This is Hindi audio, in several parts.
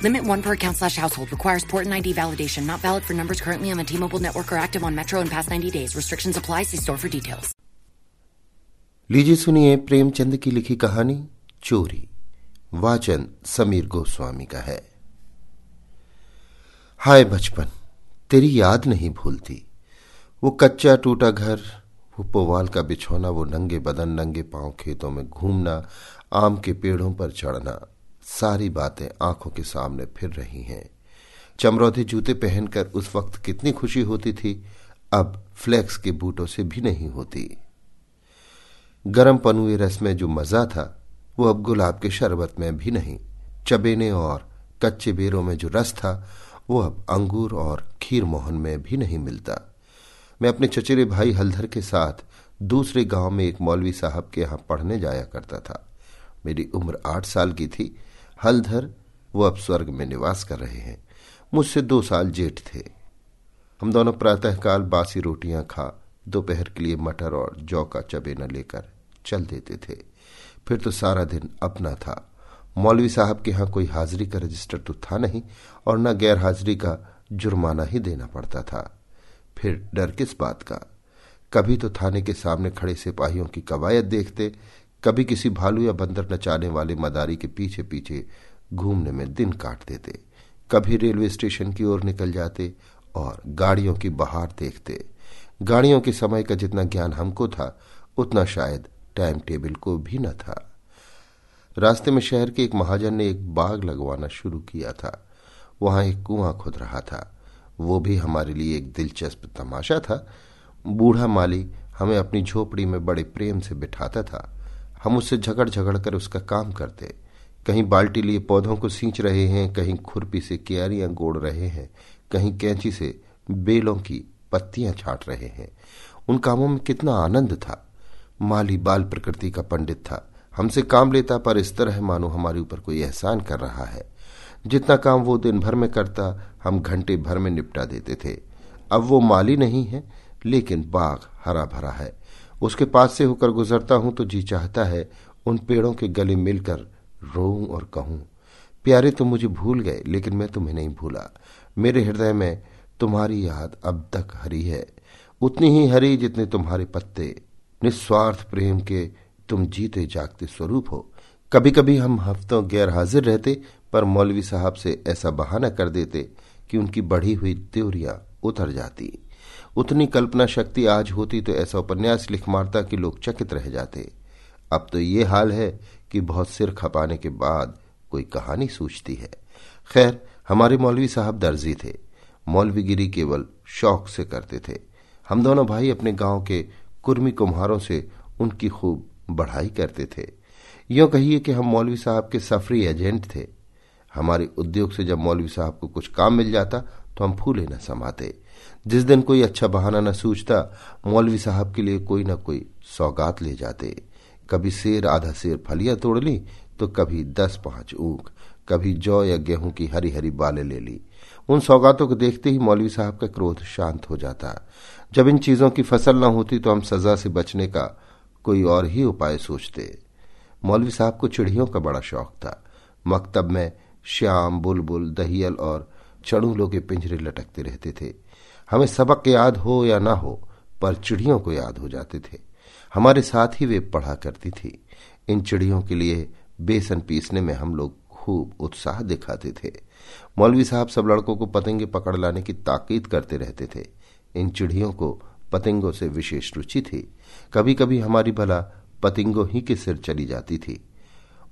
Limit one per account slash household. Requires port and ID validation. Not valid for numbers currently on the T-Mobile network or active on Metro in past 90 days. Restrictions apply. See store for details. लीजिए सुनिए प्रेमचंद की लिखी कहानी चोरी वाचन समीर गोस्वामी का है हाय बचपन तेरी याद नहीं भूलती वो कच्चा टूटा घर वो पोवाल का बिछौना वो नंगे बदन नंगे पाँव खेतों में घूमना आम के पेड़ों पर चढ़ना सारी बातें आँखों के सामने फिर रही हैं। चमरौधे जूते पहनकर उस वक्त कितनी खुशी होती थी, अब फ्लेक्स के बूटों से भी नहीं होती। गरम पनुए रस में जो मज़ा था, वो अब गुलाब के शरबत में भी नहीं। चबेने और कच्चे बेरों में जो रस था, वो अब अंगूर और खीर मोहन में भी नहीं मिलता। मैं अपने चचेरे भाई हलधर के साथ दूसरे गाँव में एक मौलवी साहब के यहाँ पढ़ने जाया करता था। मेरी उम्र आठ साल की थी हलधर वो अब स्वर्ग में निवास कर रहे हैं। मुझसे दो साल जेठ थे। हम दोनों प्रातःकाल बासी रोटियाँ खा, दोपहर के लिए मटर और जौ का चबेना लेकर चल देते थे। फिर तो सारा दिन अपना था। मौलवी साहब के यहाँ कोई हाजिरी का रजिस्टर तो था नहीं और न गैर हाजिरी का जुर्माना ही देना पड़ता था। फिर डर किस बात का? कभी तो थाने के सामने खड़े सिपाहियों की कवायद देखते कभी किसी भालू या बंदर नचाने वाले मदारी के पीछे पीछे घूमने में दिन काट देते, कभी रेलवे स्टेशन की ओर निकल जाते और गाड़ियों की बहार देखते। गाड़ियों के समय का जितना ज्ञान हमको था, उतना शायद टाइम टेबल को भी न था। रास्ते में शहर के एक महाजन ने एक बाग लगवाना शुरू किया था। वहाँ एक कुआँ खुद रहा था। वो भी हमारे लिए एक दिलचस्प तमाशा था। बूढ़ा माली हमें अपनी झोपड़ी में बड़े प्रेम से बिठाता था। हम उससे झगड़ झगड़ कर उसका काम करते कहीं बाल्टी लिए पौधों को सींच रहे हैं, कहीं खुरपी से क्यारियाँ गोड़ रहे हैं, कहीं कैंची से बेलों की पत्तियाँ छाट रहे हैं। उन कामों में कितना आनंद था। माली बाल प्रकृति का पंडित था। हमसे काम लेता, पर इस तरह मानो हमारे ऊपर कोई एहसान कर रहा है। जितना काम वो दिन भर में करता, हम घंटे भर में निपटा देते थे। अब वो माली नहीं है, लेकिन बाग हरा भरा है। उसके पास से होकर गुजरता हूँ तो जी चाहता है उन पेड़ों के गले मिलकर रोऊं और कहूँ, प्यारे, तुम मुझे भूल गए, लेकिन मैं तुम्हें नहीं भूला। मेरे हृदय में तुम्हारी याद अब तक हरी है। उतनी ही हरी जितने तुम्हारे पत्ते। निस्वार्थ प्रेम के तुम जीते जागते स्वरूप हो। कभी कभी हम हफ्तों गैर हाजिर रहते, पर मौलवी साहब से ऐसा बहाना कर देते कि उनकी बढ़ी हुई त्योरियाँ उतर जाती। उतनी कल्पना शक्ति आज होती तो ऐसा उपन्यास लिख मारता कि लोग चकित रह जाते। अब तो ये हाल है कि बहुत सिर खपाने के बाद कोई कहानी सूझती है। खैर, हमारे मौलवी साहब दर्जी थे। मौलवीगिरी केवल शौक से करते थे। हम दोनों भाई अपने गाँव के कुर्मी कुम्हारों से उनकी खूब बढ़ाई करते थे। यो कहिए कि हम मौलवी साहब के सफरी एजेंट थे। हमारे उद्योग से जब मौलवी साहब को कुछ काम मिल जाता तो हम फूले न समाते। जिस दिन कोई अच्छा बहाना न सूझता, मौलवी साहब के लिए कोई न कोई सौगात ले जाते। कभी शेर, आधा शेर फलियाँ तोड़ ली तो कभी दस पाँच ऊख कभी जौ या गेहूँ की हरी हरी बालें ले ली। उन सौगातों को देखते ही मौलवी साहब का क्रोध शांत हो जाता। जब इन चीज़ों की फ़सल न होती तो हम सजा से बचने का कोई और ही उपाय सोचते। मौलवी साहब को चिड़ियों का बड़ा शौक था। मकतब में श्याम, बुलबुल, दहियल और चड़ूलों के पिंजरे लटकते रहते थे। हमें सबक याद हो या ना हो, पर चिड़ियों को याद हो जाते थे। हमारे साथ ही वे पढ़ा करती थी। इन चिड़ियों के लिए बेसन पीसने में हम लोग खूब उत्साह दिखाते थे। मौलवी साहब सब लड़कों को पतंगे पकड़ लाने की ताकीद करते रहते थे। इन चिड़ियों को पतंगों से विशेष रुचि थी। कभी कभी हमारी भला पतंगों ही के सिर चली जाती थी।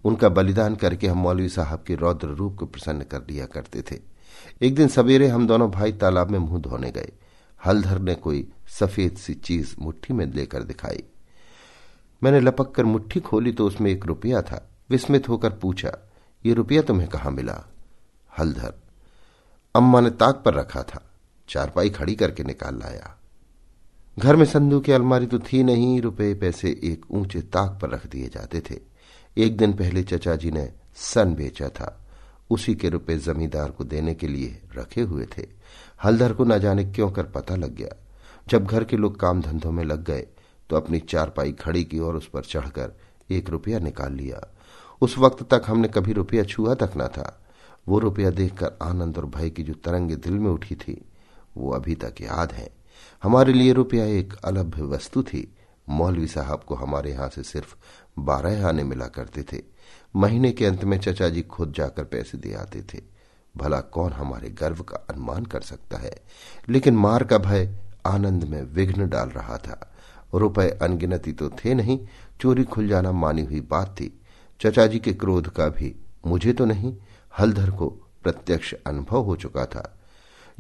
उनका बलिदान करके हम मौलवी साहब के रौद्र रूप को प्रसन्न कर दिया करते थे। एक दिन सवेरे हम दोनों भाई तालाब में मुँह धोने गए। हलधर ने कोई सफ़ेद सी चीज़ मुट्ठी में लेकर दिखाई। मैंने लपक कर मुट्ठी खोली तो उसमें एक रुपया था। विस्मित होकर पूछा, ये रुपया तुम्हें कहाँ मिला? हलधर, अम्मा ने ताक पर रखा था। चारपाई खड़ी करके निकाल लाया। घर में संदूक की अलमारी तो थी नहीं, रुपए पैसे एक ऊँचे ताक पर रख दिए जाते थे। एक दिन पहले चचा जी ने सन बेचा था। उसी के रुपए जमींदार को देने के लिए रखे हुए थे। हलधर को न जाने क्यों कर पता लग गया। जब घर के लोग काम धंधों में लग गए तो अपनी चारपाई खड़ी की और उस पर चढ़कर एक रुपया निकाल लिया। उस वक्त तक हमने कभी रुपया छुआ तक न था। वो रुपया देखकर आनंद और भय की जो तरंगे दिल में उठी थी, वो अभी तक याद है। हमारे लिए रुपया एक अलभ्य वस्तु थी। मौलवी साहब को हमारे यहाँ से सिर्फ़ बारह आने मिला करते थे। महीने के अंत में चचा जी खुद जाकर पैसे दे आते थे। भला कौन हमारे गर्व का अनुमान कर सकता है? लेकिन मार का भय आनंद में विघ्न डाल रहा था। रुपए अनगिनती तो थे नहीं, चोरी खुल जाना मानी हुई बात थी। चचा जी के क्रोध का भी मुझे तो नहीं, हलधर को प्रत्यक्ष अनुभव हो चुका था।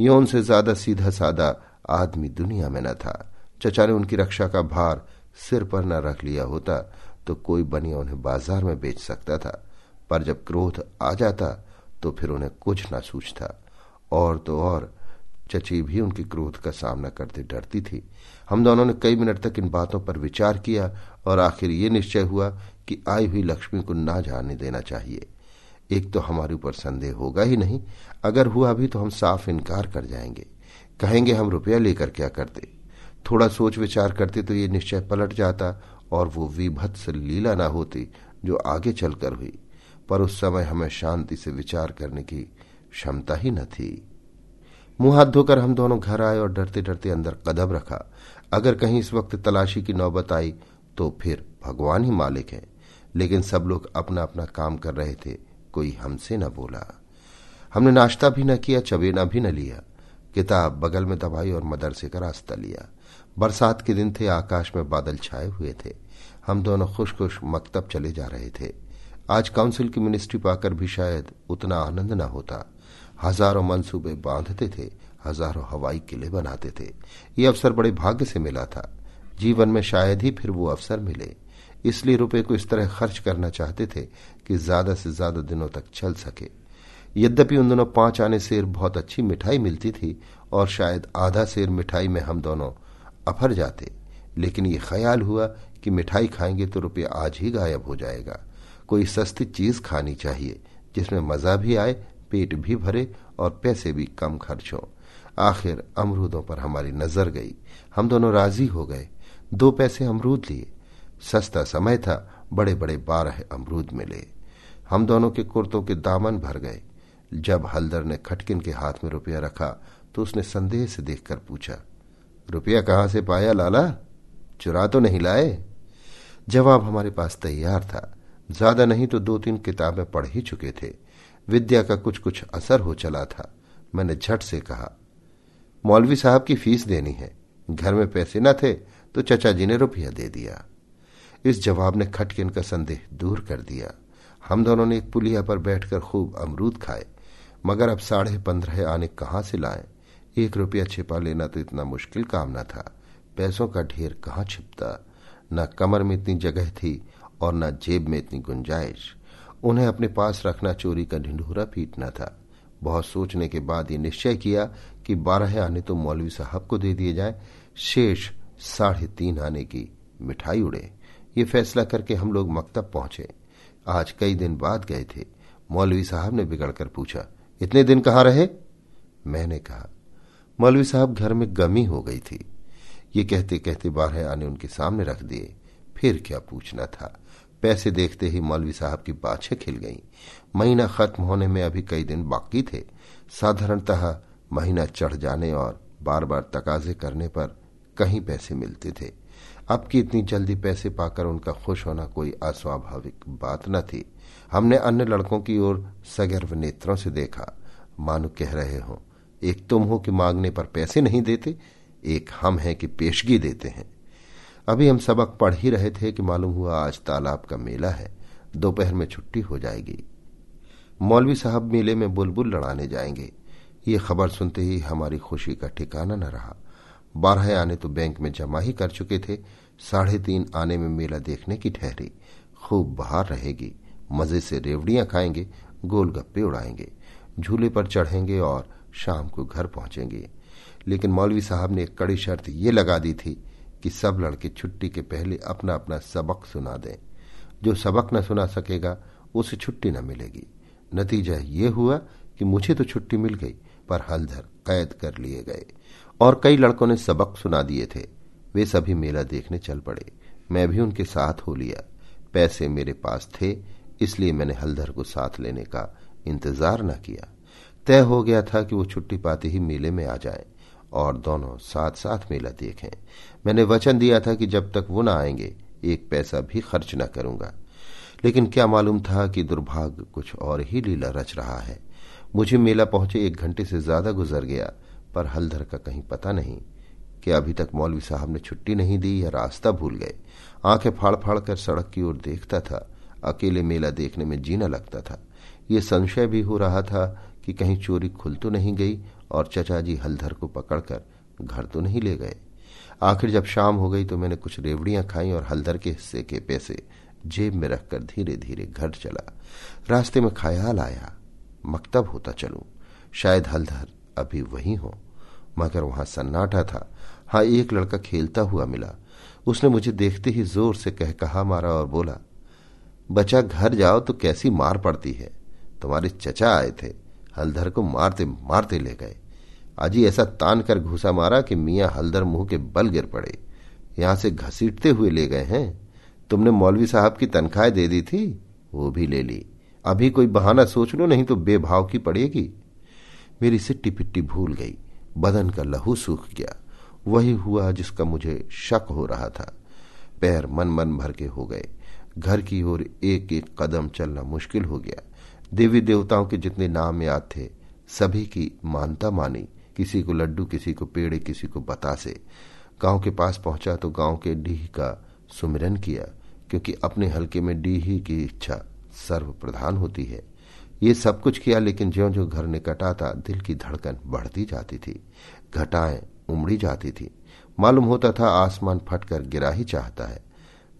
यौन उनसे ज़्यादा सीधा सादा आदमी दुनिया में न था। चचा ने उनकी रक्षा का भार सिर पर न रख लिया होता तो कोई बनिया उन्हें बाज़ार में बेच सकता था। पर जब क्रोध आ जाता तो फिर उन्हें कुछ न सूझता। और तो और, चची भी उनके क्रोध का सामना करते डरती थी। हम दोनों ने कई मिनट तक इन बातों पर विचार किया, और आखिर ये निश्चय हुआ कि आई हुई लक्ष्मी को ना जाने देना चाहिए। एक तो हमारे ऊपर संदेह होगा ही नहीं। अगर हुआ भी तो हम साफ़ इनकार कर जाएँगे। कहेंगे, हम रुपया लेकर क्या करते? थोड़ा सोच विचार करते तो ये निश्चय पलट जाता और वो विभत्स लीला ना होती जो आगे चलकर हुई। पर उस समय हमें शांति से विचार करने की क्षमता ही न थी। मुँह हाथ धोकर हम दोनों घर आए और डरते डरते अंदर कदम रखा। अगर कहीं इस वक्त तलाशी की नौबत आई तो फिर भगवान ही मालिक है। लेकिन सब लोग अपना अपना काम कर रहे थे, कोई हमसे न बोला। हमने नाश्ता भी न किया, चबेना भी न लिया। किताब बगल में दबाई और मदरसे का रास्ता लिया। बरसात के दिन थे, आकाश में बादल छाए हुए थे। हम दोनों खुश खुश मकतब चले जा रहे थे। आज काउंसिल की मिनिस्ट्री पाकर भी शायद उतना आनंद न होता। हज़ारों मंसूबे बांधते थे, हज़ारों हवाई किले बनाते थे। ये अवसर बड़े भाग्य से मिला था। जीवन में शायद ही फिर वो अवसर मिले। इसलिए रुपए को इस तरह खर्च करना चाहते थे कि ज़्यादा से ज़्यादा दिनों तक चल सके। यद्यपि उन दोनों पाँच आने सेर बहुत अच्छी मिठाई मिलती थी, और शायद आधा सेर मिठाई में हम दोनों अफर जाते। लेकिन ये ख्याल हुआ कि मिठाई खाएँगे तो रुपया आज ही गायब हो जाएगा। कोई सस्ती चीज़ खानी चाहिए, जिसमें मज़ा भी आए, पेट भी भरे और पैसे भी कम खर्च हो। आखिर अमरूदों पर हमारी नज़र गई। हम दोनों राज़ी हो गए। दो पैसे अमरूद लिए। सस्ता समय था बड़े बड़े बारह अमरूद मिले। हम दोनों के कुर्तों के दामन भर गए। जब हलदर ने खटकिन के हाथ में रुपया रखा तो उसने संदेह से देखकर पूछा रुपया कहाँ से पाया, लाला? चुरा तो नहीं लाए। जवाब हमारे पास तैयार था। ज़्यादा नहीं तो दो तीन किताबें पढ़ ही चुके थे। विद्या का कुछ कुछ असर हो चला था। मैंने झट से कहा, मौलवी साहब की फ़ीस देनी है। घर में पैसे न थे तो चचा जी ने रुपया दे दिया। इस जवाब ने खटकिन का संदेह दूर कर दिया। हम दोनों ने एक पुलिया पर बैठकर खूब अमरूद खाए, मगर अब साढ़े पंद्रह आने कहाँ से लाए? एक रुपया छिपा लेना तो इतना मुश्किल काम न था। पैसों का ढेर कहाँ छिपता? न कमर में इतनी जगह थी और न जेब में इतनी गुंजाइश। उन्हें अपने पास रखना चोरी का ढिंढोरा पीटना था। बहुत सोचने के बाद ये निश्चय किया कि बारह आने तो मौलवी साहब को दे दिए जाए। शेष साढ़े तीन आने की मिठाई उड़े। ये फैसला करके हम लोग मकतब पहुँचे। आज कई दिन बाद गए थे। मौलवी साहब ने बिगड़कर पूछा, इतने दिन कहाँ रहे? मैंने कहा मौलवी साहब घर में गमी हो गई थी। ये कहते कहते बारह आने उनके सामने रख दिए। फिर क्या पूछना था? पैसे देखते ही मौलवी साहब की बाछे खिल गईं। महीना खत्म होने में अभी कई दिन बाकी थे। साधारणतः महीना चढ़ जाने और बार बार तकाजे करने पर कहीं पैसे मिलते थे। अब की इतनी जल्दी पैसे पाकर उनका खुश होना कोई अस्वाभाविक बात न थी। हमने अन्य लड़कों की ओर सगर्व नेत्रों से देखा। मानो कह रहे हो एक तुम हो कि मांगने पर पैसे नहीं देते, एक हम हैं कि पेशगी देते हैं। अभी हम सबक पढ़ ही रहे थे कि मालूम हुआ आज तालाब का मेला है, दोपहर में छुट्टी हो जाएगी। मौलवी साहब मेले में बुलबुल लड़ाने जाएँगे। ये खबर सुनते ही हमारी खुशी का ठिकाना न रहा। बारह आने तो बैंक में जमा ही कर चुके थे। साढ़े तीन आने में मेला देखने की ठहरी। खूब बाहर रहेगी। मज़े से रेवड़ियाँ खाएँगे, गोलगप्पे उड़ाएँगे। झूले पर चढ़ेंगे और शाम को घर पहुँचेंगे। लेकिन मौलवी साहब ने एक कड़ी शर्त ये लगा दी थी कि सब लड़के छुट्टी के पहले अपना अपना सबक सुना दें। जो सबक न सुना सकेगा, उसे छुट्टी न मिलेगी। नतीजा ये हुआ कि मुझे तो छुट्टी मिल गई, पर हलधर कैद कर लिए गए। और कई लड़कों ने सबक सुना दिए थे। वे सभी मेला देखने चल पड़े। मैं भी उनके साथ हो लिया। पैसे मेरे पास थे, इसलिए मैंने हलधर को साथ लेने का इंतज़ार न किया। तय हो गया था कि वो छुट्टी पाते ही मेले में आ जाए और दोनों साथ साथ मेला देखें। मैंने वचन दिया था कि जब तक वो न आएँगे, एक पैसा भी खर्च न करूँगा। लेकिन क्या मालूम था कि दुर्भाग्य कुछ और ही लीला रच रहा है। मुझे मेला पहुँचे एक घंटे से ज़्यादा गुजर गया, पर हलधर का कहीं पता नहीं कि अभी तक मौलवी साहब ने छुट्टी नहीं दी या रास्ता भूल गए। आँखें फाड़ फाड़ कर सड़क की ओर देखता था। अकेले मेला देखने में जीना लगता था। ये संशय भी हो रहा था कि कहीं चोरी खुल तो नहीं गई और चचा जी हलधर को पकड़कर घर तो नहीं ले गए। आखिर जब शाम हो गई तो मैंने कुछ रेवड़ियाँ खाई और हलधर के हिस्से के पैसे जेब में रखकर धीरे धीरे घर चला। रास्ते में ख्याल आया, मकतब होता चलूँ। शायद हलधर अभी वही हो, मगर वहाँ सन्नाटा था। हाँ एक लड़का खेलता हुआ मिला। उसने मुझे देखते ही ज़ोर से कह कहा मारा और बोला, बचा घर जाओ तो कैसी मार पड़ती है? तुम्हारे चचा आए थे। हलधर को मारते मारते ले गए। आजी ऐसा तान कर घुसा मारा कि मियाँ हलधर मुँह के बल गिर पड़े। यहाँ से घसीटते हुए ले गए हैं। तुमने मौलवी साहब की तनख्वाह दे दी थी? वो भी ले ली। अभी कोई बहाना सोच लो नहीं तो बेभाव की पड़ेगी। मेरी सिट्टी पिट्टी भूल गई। बदन का लहू सूख गया। वही हुआ जिसका मुझे शक हो रहा था। पैर मन मन भर के हो गए। घर की ओर एक एक कदम चलना मुश्किल हो गया। देवी देवताओं के जितने नाम याद थे, सभी की मानता मानी, किसी को लड्डू, किसी को पेड़े, किसी को बतासे। गाँव के पास पहुँचा तो गाँव के डीह का सुमिरन किया, क्योंकि अपने हल्के में डीही की इच्छा सर्व प्रधान होती है। ये सब कुछ किया, लेकिन ज्यो ज्यो घर निकट आता दिल की धड़कन बढ़ती जाती थी। घटाएँ उमड़ी जाती थी। मालूम होता था आसमान फटकर गिरा ही चाहता है।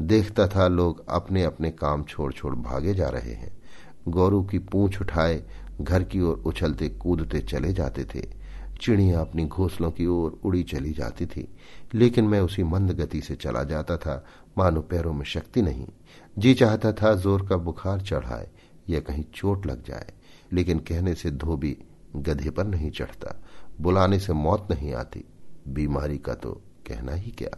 देखता था लोग अपने अपने काम छोड़ छोड़ भागे जा रहे हैं। गौरू की पूंछ उठाए, घर की ओर उछलते कूदते चले जाते थे। चिड़िया अपनी घोंसलों की ओर उड़ी चली जाती थी, लेकिन मैं उसी मंद गति से चला जाता था। मानो पैरों में शक्ति नहीं। जी चाहता था ज़ोर का बुखार चढ़ाए या कहीं चोट लग जाए, लेकिन कहने से धोबी गधे पर नहीं चढ़ता, बुलाने से मौत नहीं आती। बीमारी का तो कहना ही क्या।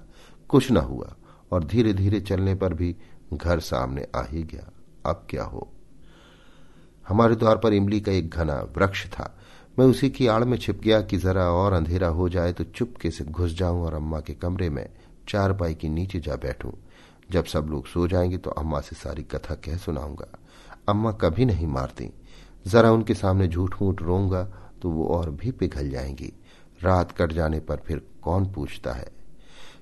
कुछ न हुआ, और धीरे धीरे चलने पर भी घर सामने आ ही गया। अब क्या हो? हमारे द्वार पर इमली का एक घना वृक्ष था। मैं उसी की आड़ में छिप गया कि जरा और अंधेरा हो जाए तो चुपके से घुस जाऊँ और अम्मा के कमरे में चार पाई के नीचे जा बैठूं। जब सब लोग सो जाएँगे तो अम्मा से सारी कथा कह सुनाऊँगा। अम्मा कभी नहीं मारती। जरा उनके सामने झूठ मूठ रोऊँगा तो वो और भी पिघल जाएँगी। रात कट जाने पर फिर कौन पूछता है?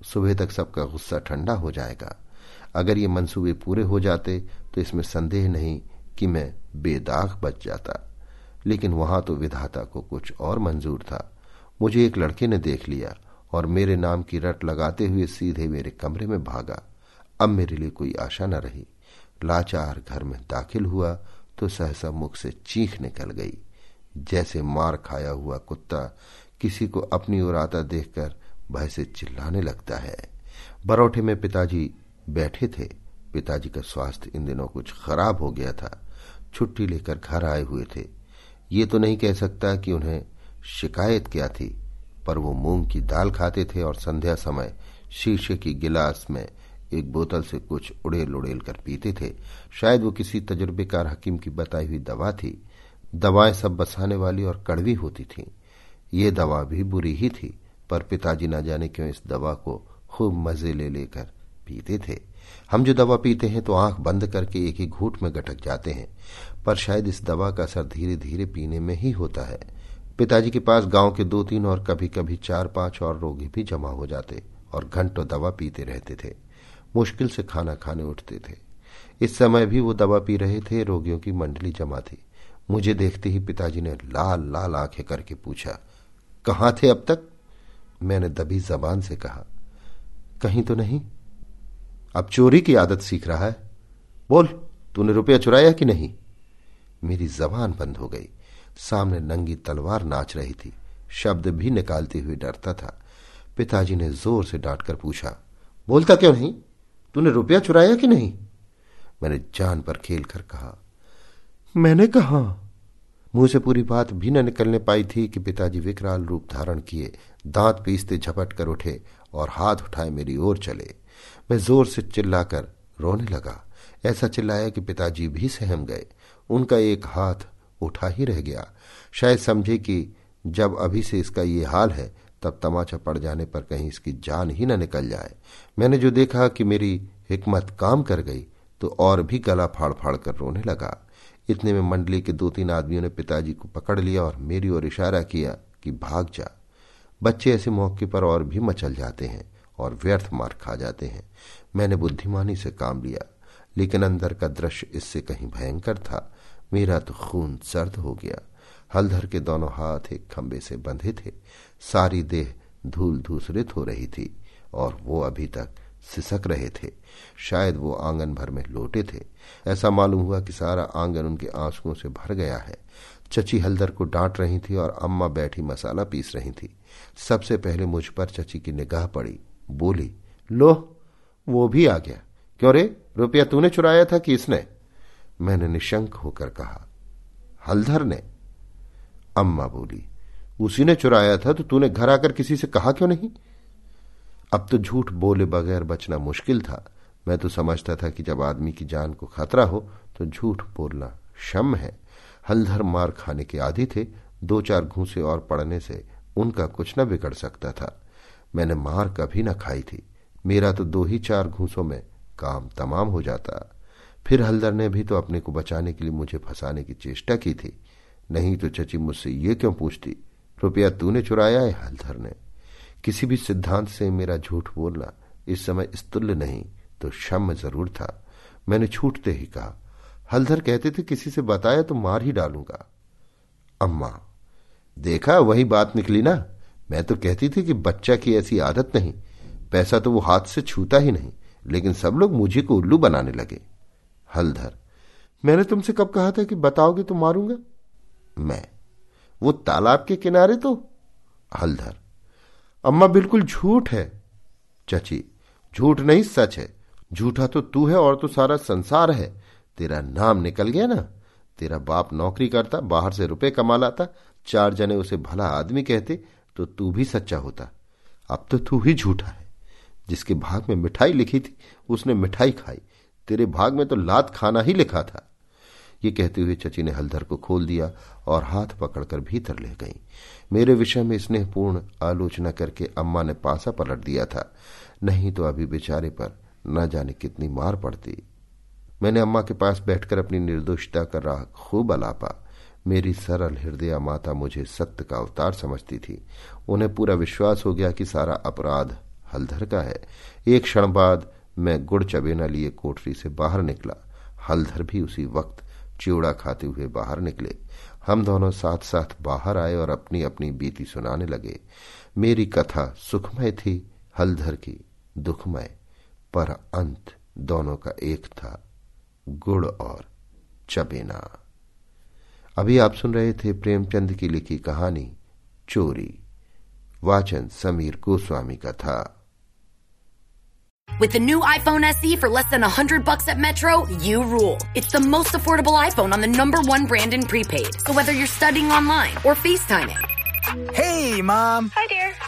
सुबह तक सबका गुस्सा ठंडा हो जाएगा। अगर ये मंसूबे पूरे हो जाते तो इसमें संदेह नहीं कि मैं बेदाग बच जाता। लेकिन वहाँ तो विधाता को कुछ और मंजूर था। मुझे एक लड़के ने देख लिया और मेरे नाम की रट लगाते हुए सीधे मेरे कमरे में भागा। अब मेरे लिए कोई आशा न रही। लाचार घर में दाखिल हुआ तो सहसा मुख से चीख निकल गई। जैसे मार खाया हुआ कुत्ता किसी को अपनी ओर आता देखकर भय से चिल्लाने लगता है। बरौठे में पिताजी बैठे थे। पिताजी का स्वास्थ्य इन दिनों कुछ खराब हो गया था। छुट्टी लेकर घर आए हुए थे। ये तो नहीं कह सकता कि उन्हें शिकायत क्या थी, पर वो मूंग की दाल खाते थे और संध्या समय शीशे की गिलास में एक बोतल से कुछ उड़ेल उड़ेल कर पीते थे। शायद वो किसी तजुर्बेकार हकीम की बताई हुई दवा थी। दवाएँ सब बसाने वाली और कड़वी होती थीं। ये दवा भी बुरी ही थी, पर पिताजी न जाने क्यों इस दवा को खूब मज़े ले लेकर पीते थे। हम जो दवा पीते हैं तो आँख बंद करके एक ही घूट में गटक जाते हैं, पर शायद इस दवा का असर धीरे धीरे पीने में ही होता है। पिताजी के पास गाँव के दो तीन और कभी कभी चार पाँच और रोगी भी जमा हो जाते और घंटों दवा पीते रहते थे। मुश्किल से खाना खाने उठते थे। इस समय भी वो दवा पी रहे थे, रोगियों की मंडली जमा थी। मुझे देखते ही पिताजी ने लाल लाल आँखें करके पूछा, कहाँ थे अब तक? मैंने दबी जबान से कहा, कहीं तो नहीं? अब चोरी की आदत सीख रहा है। बोल, तूने रुपया चुराया कि नहीं? मेरी जबान बंद हो गई। सामने नंगी तलवार नाच रही थी। शब्द भी निकालते हुए डरता था। पिताजी ने ज़ोर से डांटकर पूछा, बोलता क्यों नहीं? तूने रुपया चुराया कि नहीं? मैंने जान पर खेल कर कहा, मैंने कहा। मुँह से पूरी बात भी न निकलने पाई थी कि पिताजी विकराल रूप धारण किए, दांत पीसते झपट कर उठे और हाथ उठाए मेरी ओर चले। मैं ज़ोर से चिल्लाकर रोने लगा। ऐसा चिल्लाया कि पिताजी भी सहम गए। उनका एक हाथ उठा ही रह गया। शायद समझे कि जब अभी से इसका ये हाल है, तब तमाचा पड़ जाने पर कहीं इसकी जान ही न निकल जाए। मैंने जो देखा कि मेरी हिकमत काम कर गई तो और भी गला फाड़ फाड़ कर रोने लगा। इतने में मंडली के दो तीन आदमियों ने पिताजी को पकड़ लिया और मेरी ओर इशारा किया कि भाग जा। बच्चे ऐसे मौके पर और भी मचल जाते हैं। और व्यर्थ मार खा जाते हैं। मैंने बुद्धिमानी से काम लिया, लेकिन अंदर का दृश्य इससे कहीं भयंकर था। मेरा तो खून सर्द हो गया। हलधर के दोनों हाथ एक खंबे से बंधे थे। सारी देह धूल धूसरित हो रही थी और वो अभी तक सिसक रहे थे। शायद वो आँगन भर में लोटे थे। ऐसा मालूम हुआ कि सारा आँगन उनके आंसुओं से भर गया है। चची हलदर को डांट रही थी और अम्मा बैठी मसाला पीस रही थी। सबसे पहले मुझ पर चची की निगाह पड़ी। बोली, लो, वो भी आ गया। क्यों रे? रुपया तूने चुराया था कि इसने? मैंने निशंक होकर कहा, हलधर ने। अम्मा बोली, उसी ने चुराया था तो तूने घर आकर किसी से कहा क्यों नहीं? अब तो झूठ बोले बगैर बचना मुश्किल था। मैं तो समझता था कि जब आदमी की जान को खतरा हो तो झूठ बोलना शम है। हलधर मार खाने के आदि थे, दो चार घूसे और पड़ने से उनका कुछ न बिगड़ सकता था। मैंने मार कभी न खाई थी। मेरा तो दो ही चार घूसों में काम तमाम हो जाता। फिर हलदर ने भी तो अपने को बचाने के लिए मुझे फंसाने की चेष्टा की थी। नहीं तो चची मुझसे ये क्यों पूछती? रुपया तूने चुराया है हलधर ने। किसी भी सिद्धांत से मेरा झूठ बोलना इस समय स्तुल्य नहीं तो क्षम ज़रूर था। मैंने छूटते ही कहा हलधर कहते थे किसी से बताया तो मार ही डालूँगा। अम्मा, देखा, वही बात निकली ना? मैं तो कहती थी कि बच्चा की ऐसी आदत नहीं। पैसा तो वो हाथ से छूता ही नहीं, लेकिन सब लोग मुझे को उल्लू बनाने लगे। हलधर, मैंने तुमसे कब कहा था कि बताओगे तो मारूँगा? मैं, वो तालाब के किनारे तो? हलधर, अम्मा बिल्कुल झूठ है। चची, झूठ नहीं सच है। झूठा तो तू है और तो सारा संसार है। तेरा नाम निकल गया ना। तेरा बाप नौकरी करता, बाहर से रुपए कमा लाता। चार जने उसे भला आदमी कहते तो तू भी सच्चा होता। अब तो तू ही झूठा है। जिसके भाग में मिठाई लिखी थी, उसने मिठाई खाई। तेरे भाग में तो लात खाना ही लिखा था। ये कहते हुए चची ने हलधर को खोल दिया और हाथ पकड़कर भीतर ले गई। मेरे विषय में स्नेहपूर्ण आलोचना करके अम्मा ने पासा पलट दिया था। नहीं तो अभी बेचारे पर न जाने कितनी मार पड़ती। मैंने अम्मा के पास बैठकर अपनी निर्दोषता का राह खूब अलापा। मेरी सरल हृदय माता मुझे सत्य का अवतार समझती थी। उन्हें पूरा विश्वास हो गया कि सारा अपराध हलधर का है। एक क्षण बाद मैं गुड़ चबेना लिए कोठरी से बाहर निकला। हलधर भी उसी वक्त चिवड़ा खाते हुए बाहर निकले। हम दोनों साथ साथ बाहर आए और अपनी अपनी बीती सुनाने लगे। मेरी कथा सुखमय थी, हलधर की दुखमय, पर अंत दोनों का एक था, गुड़ और चबेना। अभी आप सुन रहे थे प्रेमचंद की लिखी कहानी चोरी वाचन समीर गोस्वामी का था With the new iPhone SE for less than 100 bucks at Metro, you rule. It's the most affordable iPhone on the number one brand in prepaid. So whether you're studying online or FaceTiming. Hey, Mom. Hi, dear.